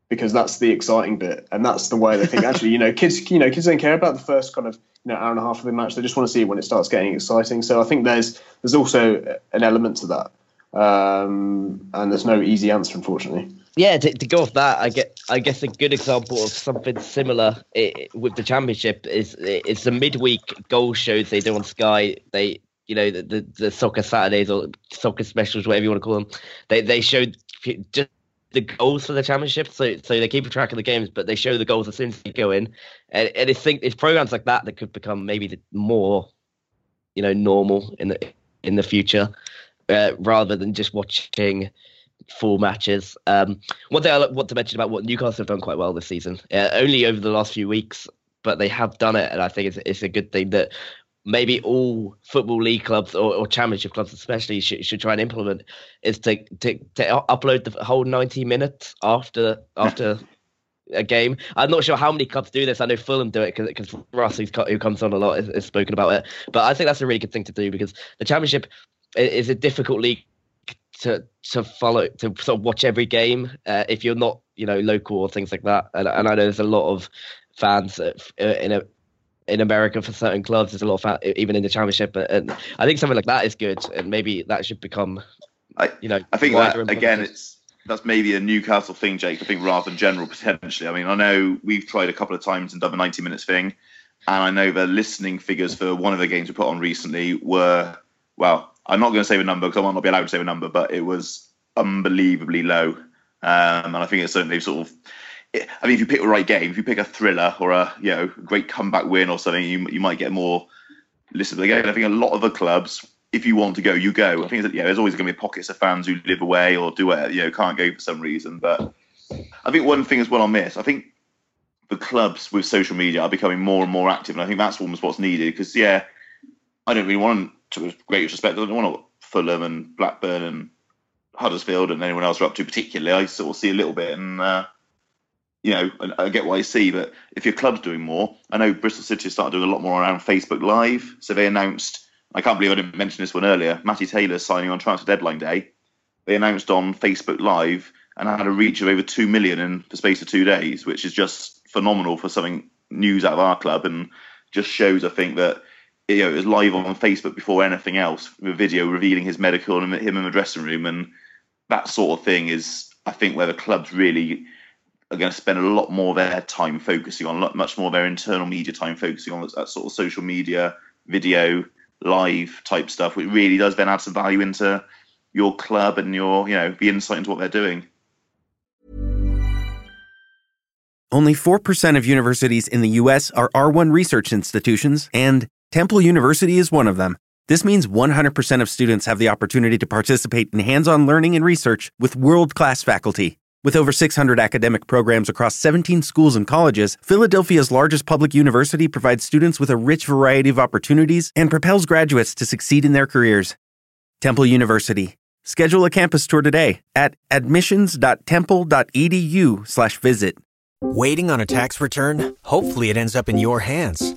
because that's the exciting bit. And that's the way they think actually you know kids you know kids don't care about the first kind of you know hour and a half of the match. They just want to see when it starts getting exciting. So I think there's there's also an element to that. Um, and there's no easy answer unfortunately yeah, to, to, go off that, I get I guess a good example of something similar it, with the championship is it's the midweek goal shows they do on Sky. They you know the, the, the soccer Saturdays or soccer specials, whatever you want to call them. They they showed just the goals for the championship, so so they keep track of the games, but they show the goals as soon as they go in. And, and it's think it's programs like that that could become maybe the more you know normal in the in the future, uh, rather than just watching full matches. Um, one thing I want to mention about what Newcastle have done quite well this season, uh, only over the last few weeks, but they have done it, and I think it's, it's a good thing that maybe all football league clubs or, or championship clubs especially should, should try and implement is to, to to upload the whole 90 minutes after after a game. I'm not sure how many clubs do this. I know Fulham do it because Russ, who comes on a lot, has, has spoken about it. But I think that's a really good thing to do because the championship is a difficult league to to follow to sort of watch every game uh, if you're not you know local or things like that. And, and I know there's a lot of fans uh, in a in America for certain clubs. There's a lot of fan, even in the championship, and I think something like that is good, and maybe that should become, I, you know, I think that, again, it's that's maybe a Newcastle thing, Jake. I think rather than general potentially. I mean, I know we've tried a couple of times and done the 90 minutes thing, and I know the listening figures for one of the games we put on recently were well. I'm not going to say the number because I might not be allowed to say the number, but it was unbelievably low. Um, and I think it's they've sort of I mean, if you pick the right game, if you pick a thriller or a you know great comeback win or something, you you might get more listen to the game. I think a lot of the clubs, if you want to go, you go. I think that, yeah, there's always going to be pockets of fans who live away or do it, you know, can't go for some reason. But I think one thing as well on this, I think the clubs with social media are becoming more and more active, and I think that's almost what's needed. Because yeah, I don't really want to, a great respect, I don't want Fulham and Blackburn and Huddersfield and anyone else are up to particularly. I sort of see a little bit and. Uh, you know, I get what I see, but if your club's doing more, I know Bristol City started doing a lot more around Facebook Live. So they announced, I can't believe I didn't mention this one earlier, Matty Taylor signing on transfer deadline day. They announced on Facebook Live and had a reach of over 2 million in the space of two days, which is just phenomenal for something news out of our club and just shows, I think, that you know, it was live on Facebook before anything else, with video revealing his medical and him in the dressing room. And that sort of thing is, I think, where the club's really are going to spend a lot more of their time focusing on, much more of their internal media time focusing on that sort of social media, video, live type stuff, which really does then add some value into your club and your, you know, the insight into what they're doing. Only 4% of universities in the U.S. are R1 research institutions, and Temple University is one of them. This means 100% of students have the opportunity to participate in hands on learning and research with world class faculty. With over 600 academic programs across 17 schools and colleges, Philadelphia's largest public university provides students with a rich variety of opportunities and propels graduates to succeed in their careers. Temple University. Schedule a campus tour today at admissions.temple.edu/visit. Waiting on a tax return? Hopefully it ends up in your hands.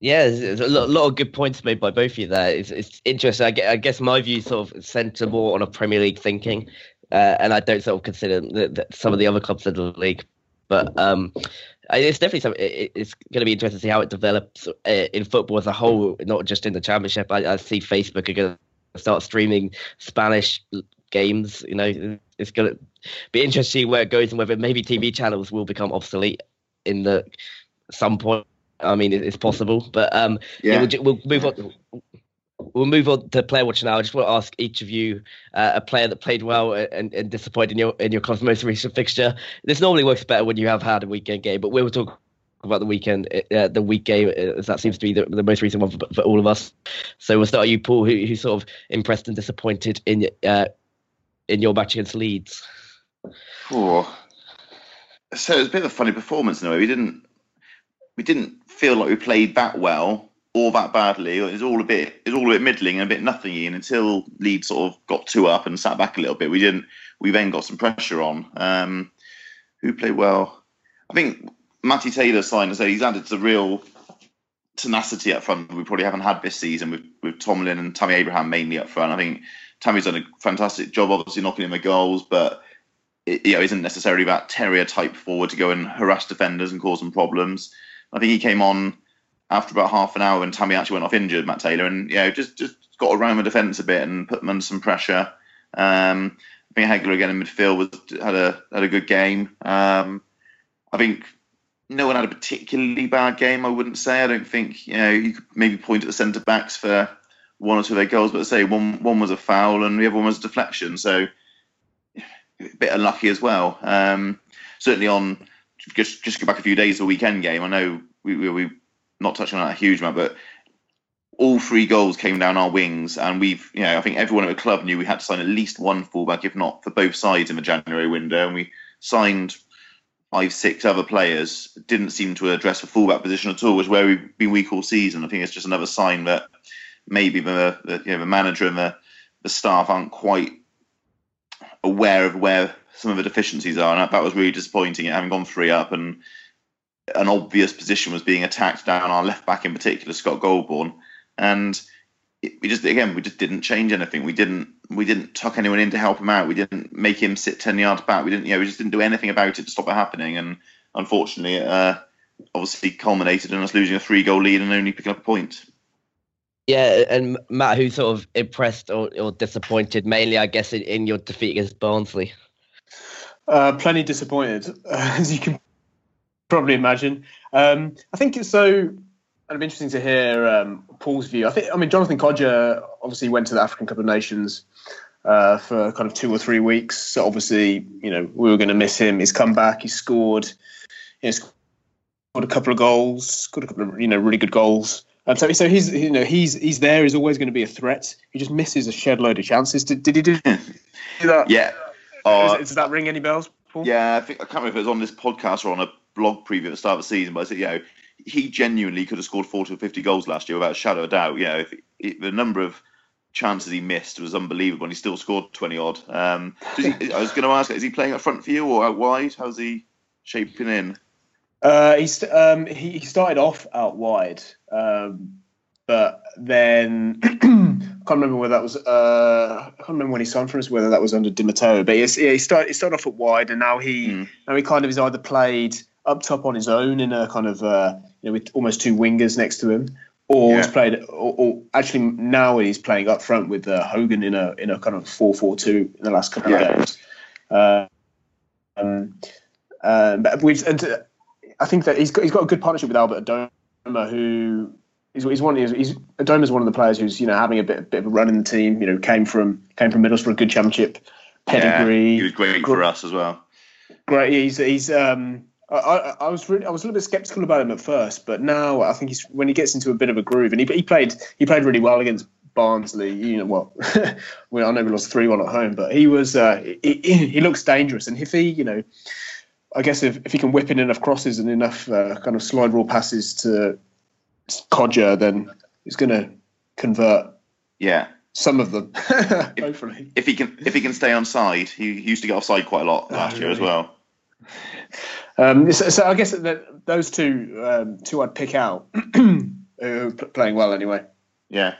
Yeah, there's a lot, of good points made by both of you there. It's, it's interesting. I guess my view sort of centre more on a Premier League thinking. Uh, and I don't sort of consider the, the, some of the other clubs in the league. But um, it's definitely something. It, it's going to be interesting to see how it develops uh, in football as a whole, not just in the championship. I, I see Facebook are going to start streaming Spanish games. You know, it's going to be interesting where it goes and whether maybe TV channels will become obsolete in the some point. I mean, it's possible, but um, yeah, yeah we'll, we'll, move on we'll move on to player watch now. I just want to ask each of you uh, a player that played well and, and disappointed in your in your most recent fixture. This normally works better when you have had a weekend game, but we will talk about the weekend, uh, the week game, as that seems to be the, the most recent one for, for, all of us. So we'll start with you, Paul, who, who sort of impressed and disappointed in uh, in your match against Leeds. Oh, so it was a bit of a funny performance in a way. We didn't we didn't feel like we played that well or that badly. It was all a bit, it was all a bit middling and a bit nothingy. And until Leeds sort of got two up and sat back a little bit, we didn't. We then got some pressure on. Um, who played well? I think Matty Taylor signed as he's added some real tenacity up front. We probably haven't had this season with with Tomlin and Tammy Abraham mainly up front. I think Tammy's done a fantastic job, obviously knocking in the goals, but you know isn't necessarily that terrier type forward to go and harass defenders and cause them problems. I think he came on after about half an hour when Tammy actually went off injured, Matt Taylor, and you know just just got around the defence a bit and put them under some pressure. Um, I think Hegeler again in midfield was had a had a good game. Um, I think no one had a particularly bad game. I wouldn't say. I don't think you know you could maybe point at the centre backs for one or two of their goals, but say one one was a foul and the other one was a deflection. So a bit unlucky as well. Um, certainly on just just go back a few days, the weekend game. I know we, we, we not touching on that a huge amount, but all three goals came down our wings, and we've, you know, I think everyone at the club knew we had to sign at least one fullback, if not for both sides in the January window, and we signed five, six other players. Didn't seem to address the fullback position at all, which is where we've been weak all season. I think it's just another sign that maybe the, the you know the manager and the, the staff aren't quite aware of where some of the deficiencies are, and that, was really disappointing. Having gone three up and an obvious position was being attacked down our left back in particular, Scott Golbourne, and we just again we just didn't change anything. We didn't we didn't tuck anyone in to help him out. We didn't make him sit ten yards back. We didn't you know we just didn't do anything about it to stop it happening. And unfortunately, uh, obviously culminated in us losing a three goal lead and only picking up a point. Yeah, and Matt, who sort of impressed or, or disappointed mainly, I guess, in, in your defeat against Barnsley? Uh, plenty disappointed, as you can probably imagine. Um, I think it's so it'd be interesting to hear um, Paul's view. I think, I mean, Jonathan Kodjia obviously went to the African Cup of Nations uh, for kind of two or three weeks. So obviously, you know, we were going to miss him. He's come back. He scored. Know, scored a couple of goals. Scored a couple of you know really good goals. And so, so he's you know he's he's there. He's always going to be a threat. He just misses a shed load of chances. Did, did he do, that? Yeah. Uh, does, does that ring any bells? Paul? Yeah, I think I can't remember if it was on this podcast or on a blog preview at the start of the season, but I said, you know, he genuinely could have scored 40 or 50 goals last year without a shadow of a doubt. You know, if, if the number of chances he missed was unbelievable, and he still scored 20 odd. Um, he, I was going to ask, is he playing up front for you or out wide? How's he shaping in? Uh, he's, um, he, he started off out wide, um, but then I can't remember whether that was. Uh, I can't remember when he signed for us, whether that was under Di Matteo. But yeah, he started, he started off at wide, and now he mm. now he kind of is either played up top on his own in a kind of uh, you know with almost two wingers next to him, or yeah. he's played, or, or, actually now he's playing up front with uh, Hogan in a in a kind of four four two in the last couple yeah. of games. Uh, um, uh, but we've and uh, I think that he's got he's got a good partnership with Albert Adomah, who he's, he's one he's, he's Adomah's one of the players who's you know having a bit, bit of a run in the team. You know, came from came from Middlesbrough, a good championship pedigree. Yeah, he was great for us as well. Great, he's he's um I, I, was really, I was a little bit skeptical about him at first, but now I think he's when he gets into a bit of a groove, and he, he played he played really well against Barnsley. You know what? well, I know we lost three one at home, but he was uh, he, he looks dangerous, and if he you know, I guess if, if he can whip in enough crosses and enough uh, kind of slide rule passes to Kodjia, then he's going to convert. Yeah, some of them. if, hopefully, if he can if he can stay on side, he, he used to get offside quite a lot last oh, year as well. Um, so, so, I guess that those two um, two I'd pick out playing well anyway. Yeah.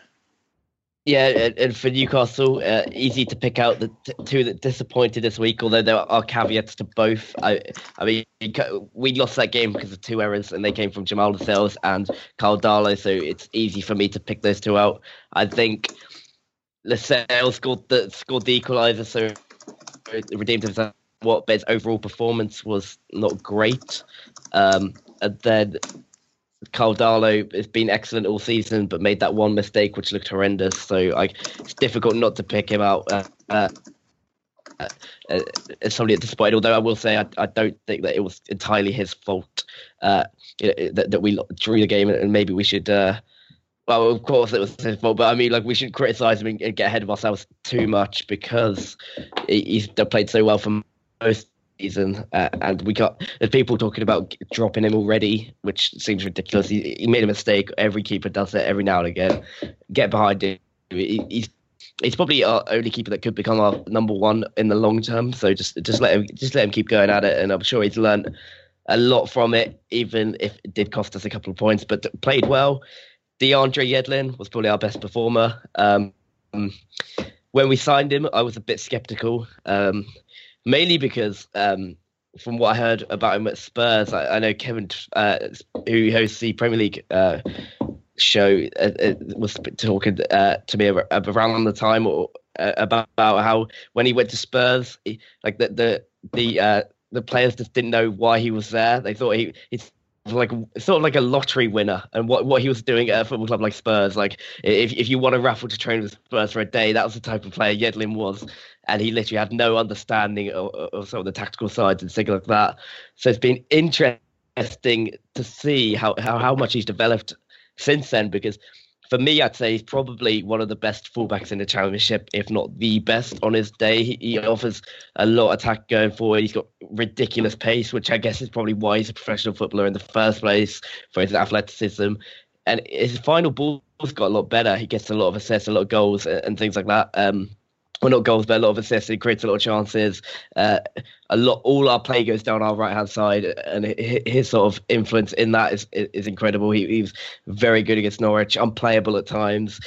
Yeah, and for Newcastle, uh, easy to pick out the t- two that disappointed this week. Although there are caveats to both. I, I mean, we lost that game because of two errors, and they came from Jamal Lascelles and Karl Darlow. So it's easy for me to pick those two out. I think Lascelles scored the scored the equaliser, so redeemed himself what Bed's overall performance was not great. Um, and then Karl Darlow has been excellent all season, but made that one mistake which looked horrendous. So I, it's difficult not to pick him out. Uh, uh, uh, as somebody that disappointed, although I will say I, I don't think that it was entirely his fault uh, that, that we drew the game, and maybe we should. Uh, well, of course it was his fault, but I mean, like we shouldn't criticize him and get ahead of ourselves too much because he's played so well for most season, uh, and we got there's people talking about dropping him already, which seems ridiculous. He, he made a mistake. Every keeper does it every now and again. Get behind him. He, he's he's probably our only keeper that could become our number one in the long term. So just just let him just let him keep going at it, and I'm sure he's learned a lot from it, even if it did cost us a couple of points. But played well. DeAndre Yedlin was probably our best performer. Um, when we signed him, I was a bit skeptical. Um, mainly because um, from what I heard about him at Spurs, I, I know Kevin, uh, who hosts the Premier League uh, show, uh, uh was talking uh, to me around the time or uh, about, how when he went to Spurs, he, like the the the the players just didn't know why he was there. They thought he he's like sort of like a lottery winner and what, what he was doing at a football club like Spurs like if if you won a raffle to train with Spurs for a day that was the type of player Yedlin was and he literally had no understanding of, of some of the tactical sides and things like that. So it's been interesting to see how how, how much he's developed since then because for me, I'd say he's probably one of the best fullbacks in the championship, if not the best on his day. He, he offers a lot of attack going forward. He's got ridiculous pace, which I guess is probably why he's a professional footballer in the first place for his athleticism. And his final ball's got a lot better. He gets a lot of assists, a lot of goals, and, and things like that. Um, well, not goals, but a lot of assists. He creates a lot of chances. Uh, a lot, all our play goes down our right hand side, and his sort of influence in that is is incredible. He, he's very good against Norwich, unplayable at times,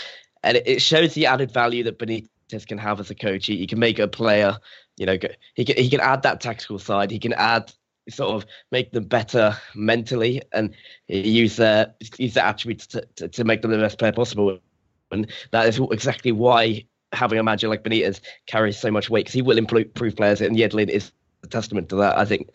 and it, shows the added value that Benitez can have as a coach. He, he can make a player, you know, he can he can add that tactical side. He can add sort of make them better mentally, and use their use their attributes to, to, to make them the best player possible. And that is exactly why having a manager like Benitez carries so much weight because he will improve players, and Yedlin is a testament to that. I think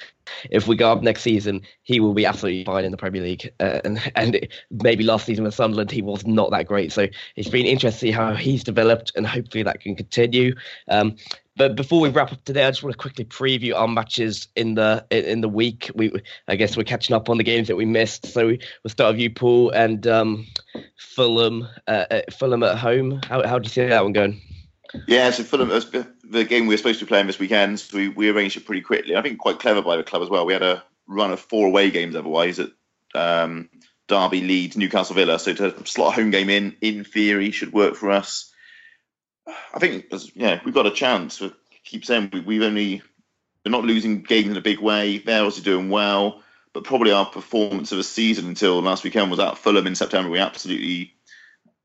if we go up next season, he will be absolutely fine in the Premier League. Uh, and and maybe last season with Sunderland, he was not that great. So it's been interesting to see how he's developed, and hopefully that can continue. Um, but before we wrap up today, I just want to quickly preview our matches in the in the week. We I guess we're catching up on the games that we missed. So we'll start with you, Paul, and um, Fulham. Uh, uh Fulham at home. How how do you see that one going? Yeah, so Fulham, the game we were supposed to be playing this weekend, so we, we arranged it pretty quickly. I think quite clever by the club as well. We had a run of four away games otherwise at um, Derby, Leeds, Newcastle, Villa. So to slot a home game in, in theory, should work for us. I think, yeah, we've got a chance. We keep saying we, we've only we're not losing games in a big way. They're also doing well, but probably our performance of the season until last weekend was at Fulham in September. We absolutely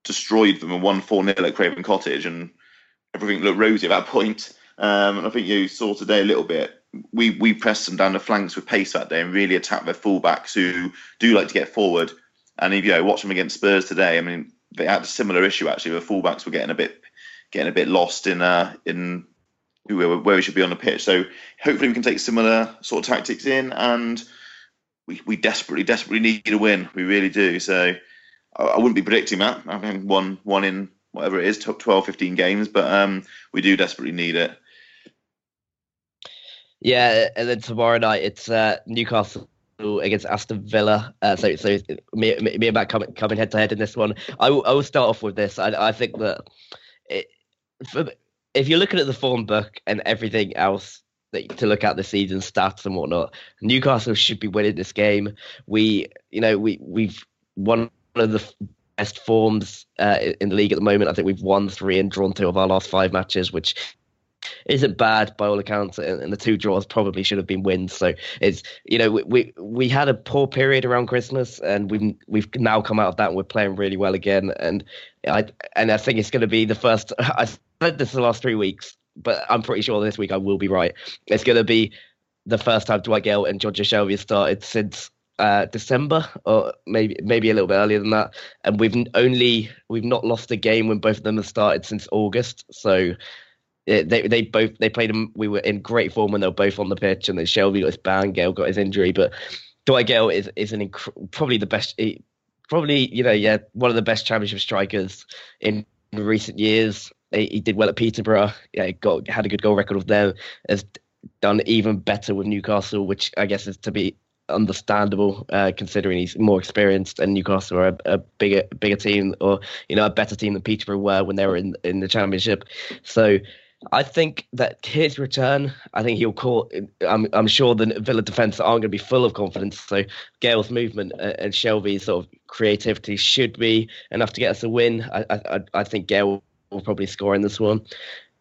destroyed them and won 4 0 at Craven Cottage. And everything looked rosy at that point. Um, and I think you saw today a little bit. We we pressed them down the flanks with pace that day and really attacked their fullbacks who do like to get forward. And if you know, watch them against Spurs today, I mean, they had a similar issue actually. The fullbacks were getting a bit getting a bit lost in uh, in where, where we should be on the pitch. So hopefully we can take similar sort of tactics in, and we, we desperately desperately need a win. We really do. So I, I wouldn't be predicting that. I think one one in whatever it is, 12, 15 games, but um, we do desperately need it. Yeah, and then tomorrow night it's uh, Newcastle against Aston Villa. Uh, so, so me, me and Matt coming coming head to head in this one. I will, I will start off with this. I, I think that it, if you're looking at the form book and everything else that, to look at the season stats and whatnot, Newcastle should be winning this game. We, you know, we we've one of the best forms uh, in the league at the moment. I think we've won three and drawn two of our last five matches, which isn't bad by all accounts. And the two draws probably should have been wins. So it's you know we we, we had a poor period around Christmas, and we've we've now come out of that and we're playing really well again. And I and I think it's going to be the first. I said this the last three weeks, but I'm pretty sure this week I will be right. It's going to be the first time Dwight Gayle and Jonjo Shelvey started since uh, December, or maybe maybe a little bit earlier than that. And we've only we've not lost a game when both of them have started since August. So it, they they both they played them. We were in great form when they were both on the pitch, and then Shelvey got his ban, Gayle got his injury, but Dwight Gayle is is an inc- probably the best. Probably you know yeah one of the best championship strikers in recent years. He, he did well at Peterborough. Yeah, got had a good goal record with them. Has done even better with Newcastle, which I guess is to be understandable uh, considering he's more experienced and Newcastle are a, a, bigger bigger team or you know a better team than Peterborough were when they were in in the championship. So I think that his return, I think he'll call. I'm I'm sure the Villa defence aren't going to be full of confidence. So Gayle's movement and Shelvey's sort of creativity should be enough to get us a win. I I, I think Gayle will probably score in this one.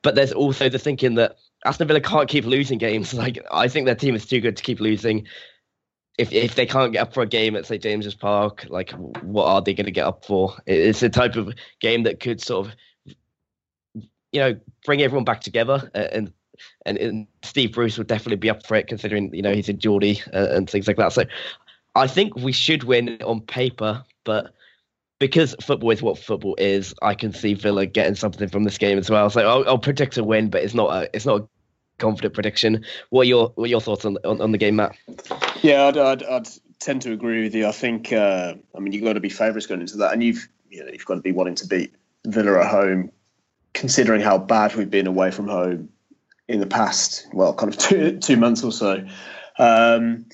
But there's also the thinking that Aston Villa can't keep losing games. Like I think their team is too good to keep losing if if they can't get up for a game at St James's Park, like what are they going to get up for? It's a type of game that could sort of, you know, bring everyone back together, and and, and Steve Bruce would definitely be up for it, considering you know he's in Geordie uh, and things like that. So I think we should win on paper, but because football is what football is, I can see Villa getting something from this game as well. So I'll, I'll predict a win, but it's not a it's not a confident prediction. What are your what are your thoughts on, on, on the game, Matt? Yeah, I'd, I'd, I'd, tend to agree with you. I think uh, I mean you've got to be favourites going into that, and you've you know, you've got to be wanting to beat Villa at home, considering how bad we've been away from home in the past. Well, kind of two two months or so. Um,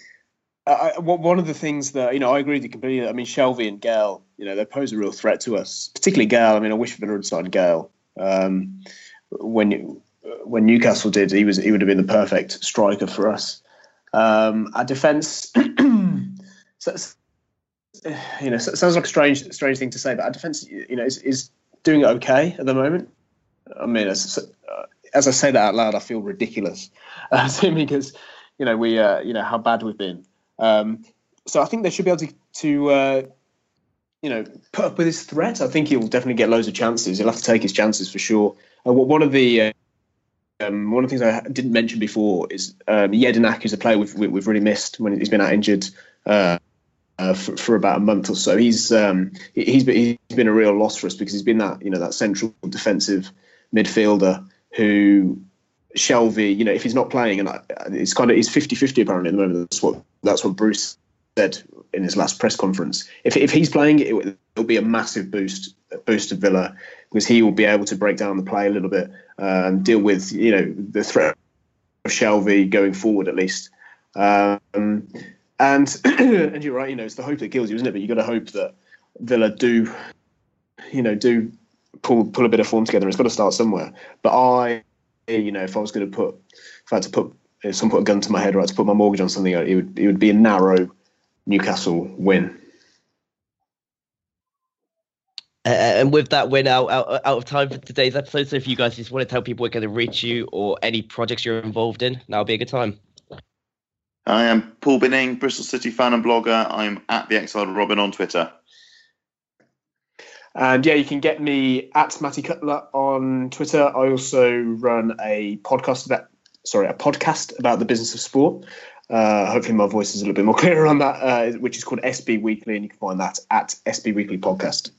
I, one of the things that you know, I agree with you completely. I mean, Shelvey and Gayle, you know, they pose a real threat to us, particularly Gayle. I mean, I wish had signed Gayle. Um, when when Newcastle did, he was he would have been the perfect striker for us. Um, our defence, so, you know, sounds like a strange strange thing to say, but our defence, you know, is, is doing okay at the moment. I mean, as, as I say that out loud, I feel ridiculous, uh, because you know we uh, you know how bad we've been. Um, so I think they should be able to, to uh, you know, put up with his threat. I think he'll definitely get loads of chances. He'll have to take his chances for sure. Uh, one of the uh, um, one of the things I didn't mention before is um, Jedinak, who's a player we've, we've really missed when he's been out injured uh, uh, for, for, about a month or so. He's um, he's been, he's been a real loss for us because he's been that you know that central defensive midfielder who Shelvey, you know, if he's not playing, and it's kind of he's 50-50 apparently at the moment. That's what that's what Bruce said in his last press conference. If if he's playing, it, will be a massive boost boost to Villa because he will be able to break down the play a little bit and deal with you know the threat of Shelvey going forward at least. Um, and and you're right, you know, it's the hope that kills you, isn't it? But you got to hope that Villa do, you know, do pull pull a bit of form together. It's got to start somewhere. But I you know, if I was going to put, if I had to put, if someone put a gun to my head or I had to put my mortgage on something, it would it would be a narrow Newcastle win. Uh, and with that, we're now out, out of time for today's episode. So if you guys just want to tell people where can to reach you or any projects you're involved in, now would be a good time. I am Paul Binning, Bristol City fan and blogger. I'm at the Exiled Robin on Twitter. And yeah, you can get me at Matty Cutler on Twitter. I also run a podcast about sorry, a podcast about the business of sport. Uh, hopefully, my voice is a little bit more clear on that, uh, which is called SB Weekly, and you can find that at SB Weekly Podcast.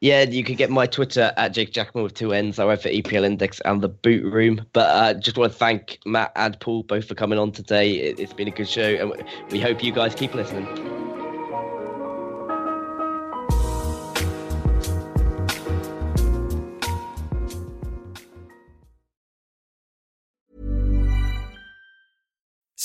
Yeah, you can get my Twitter at Jake Jackmann with two N's. I write for EPL Index and the Boot Room. But uh, just want to thank Matt and Paul both for coming on today. It, has been a good show, and we hope you guys keep listening.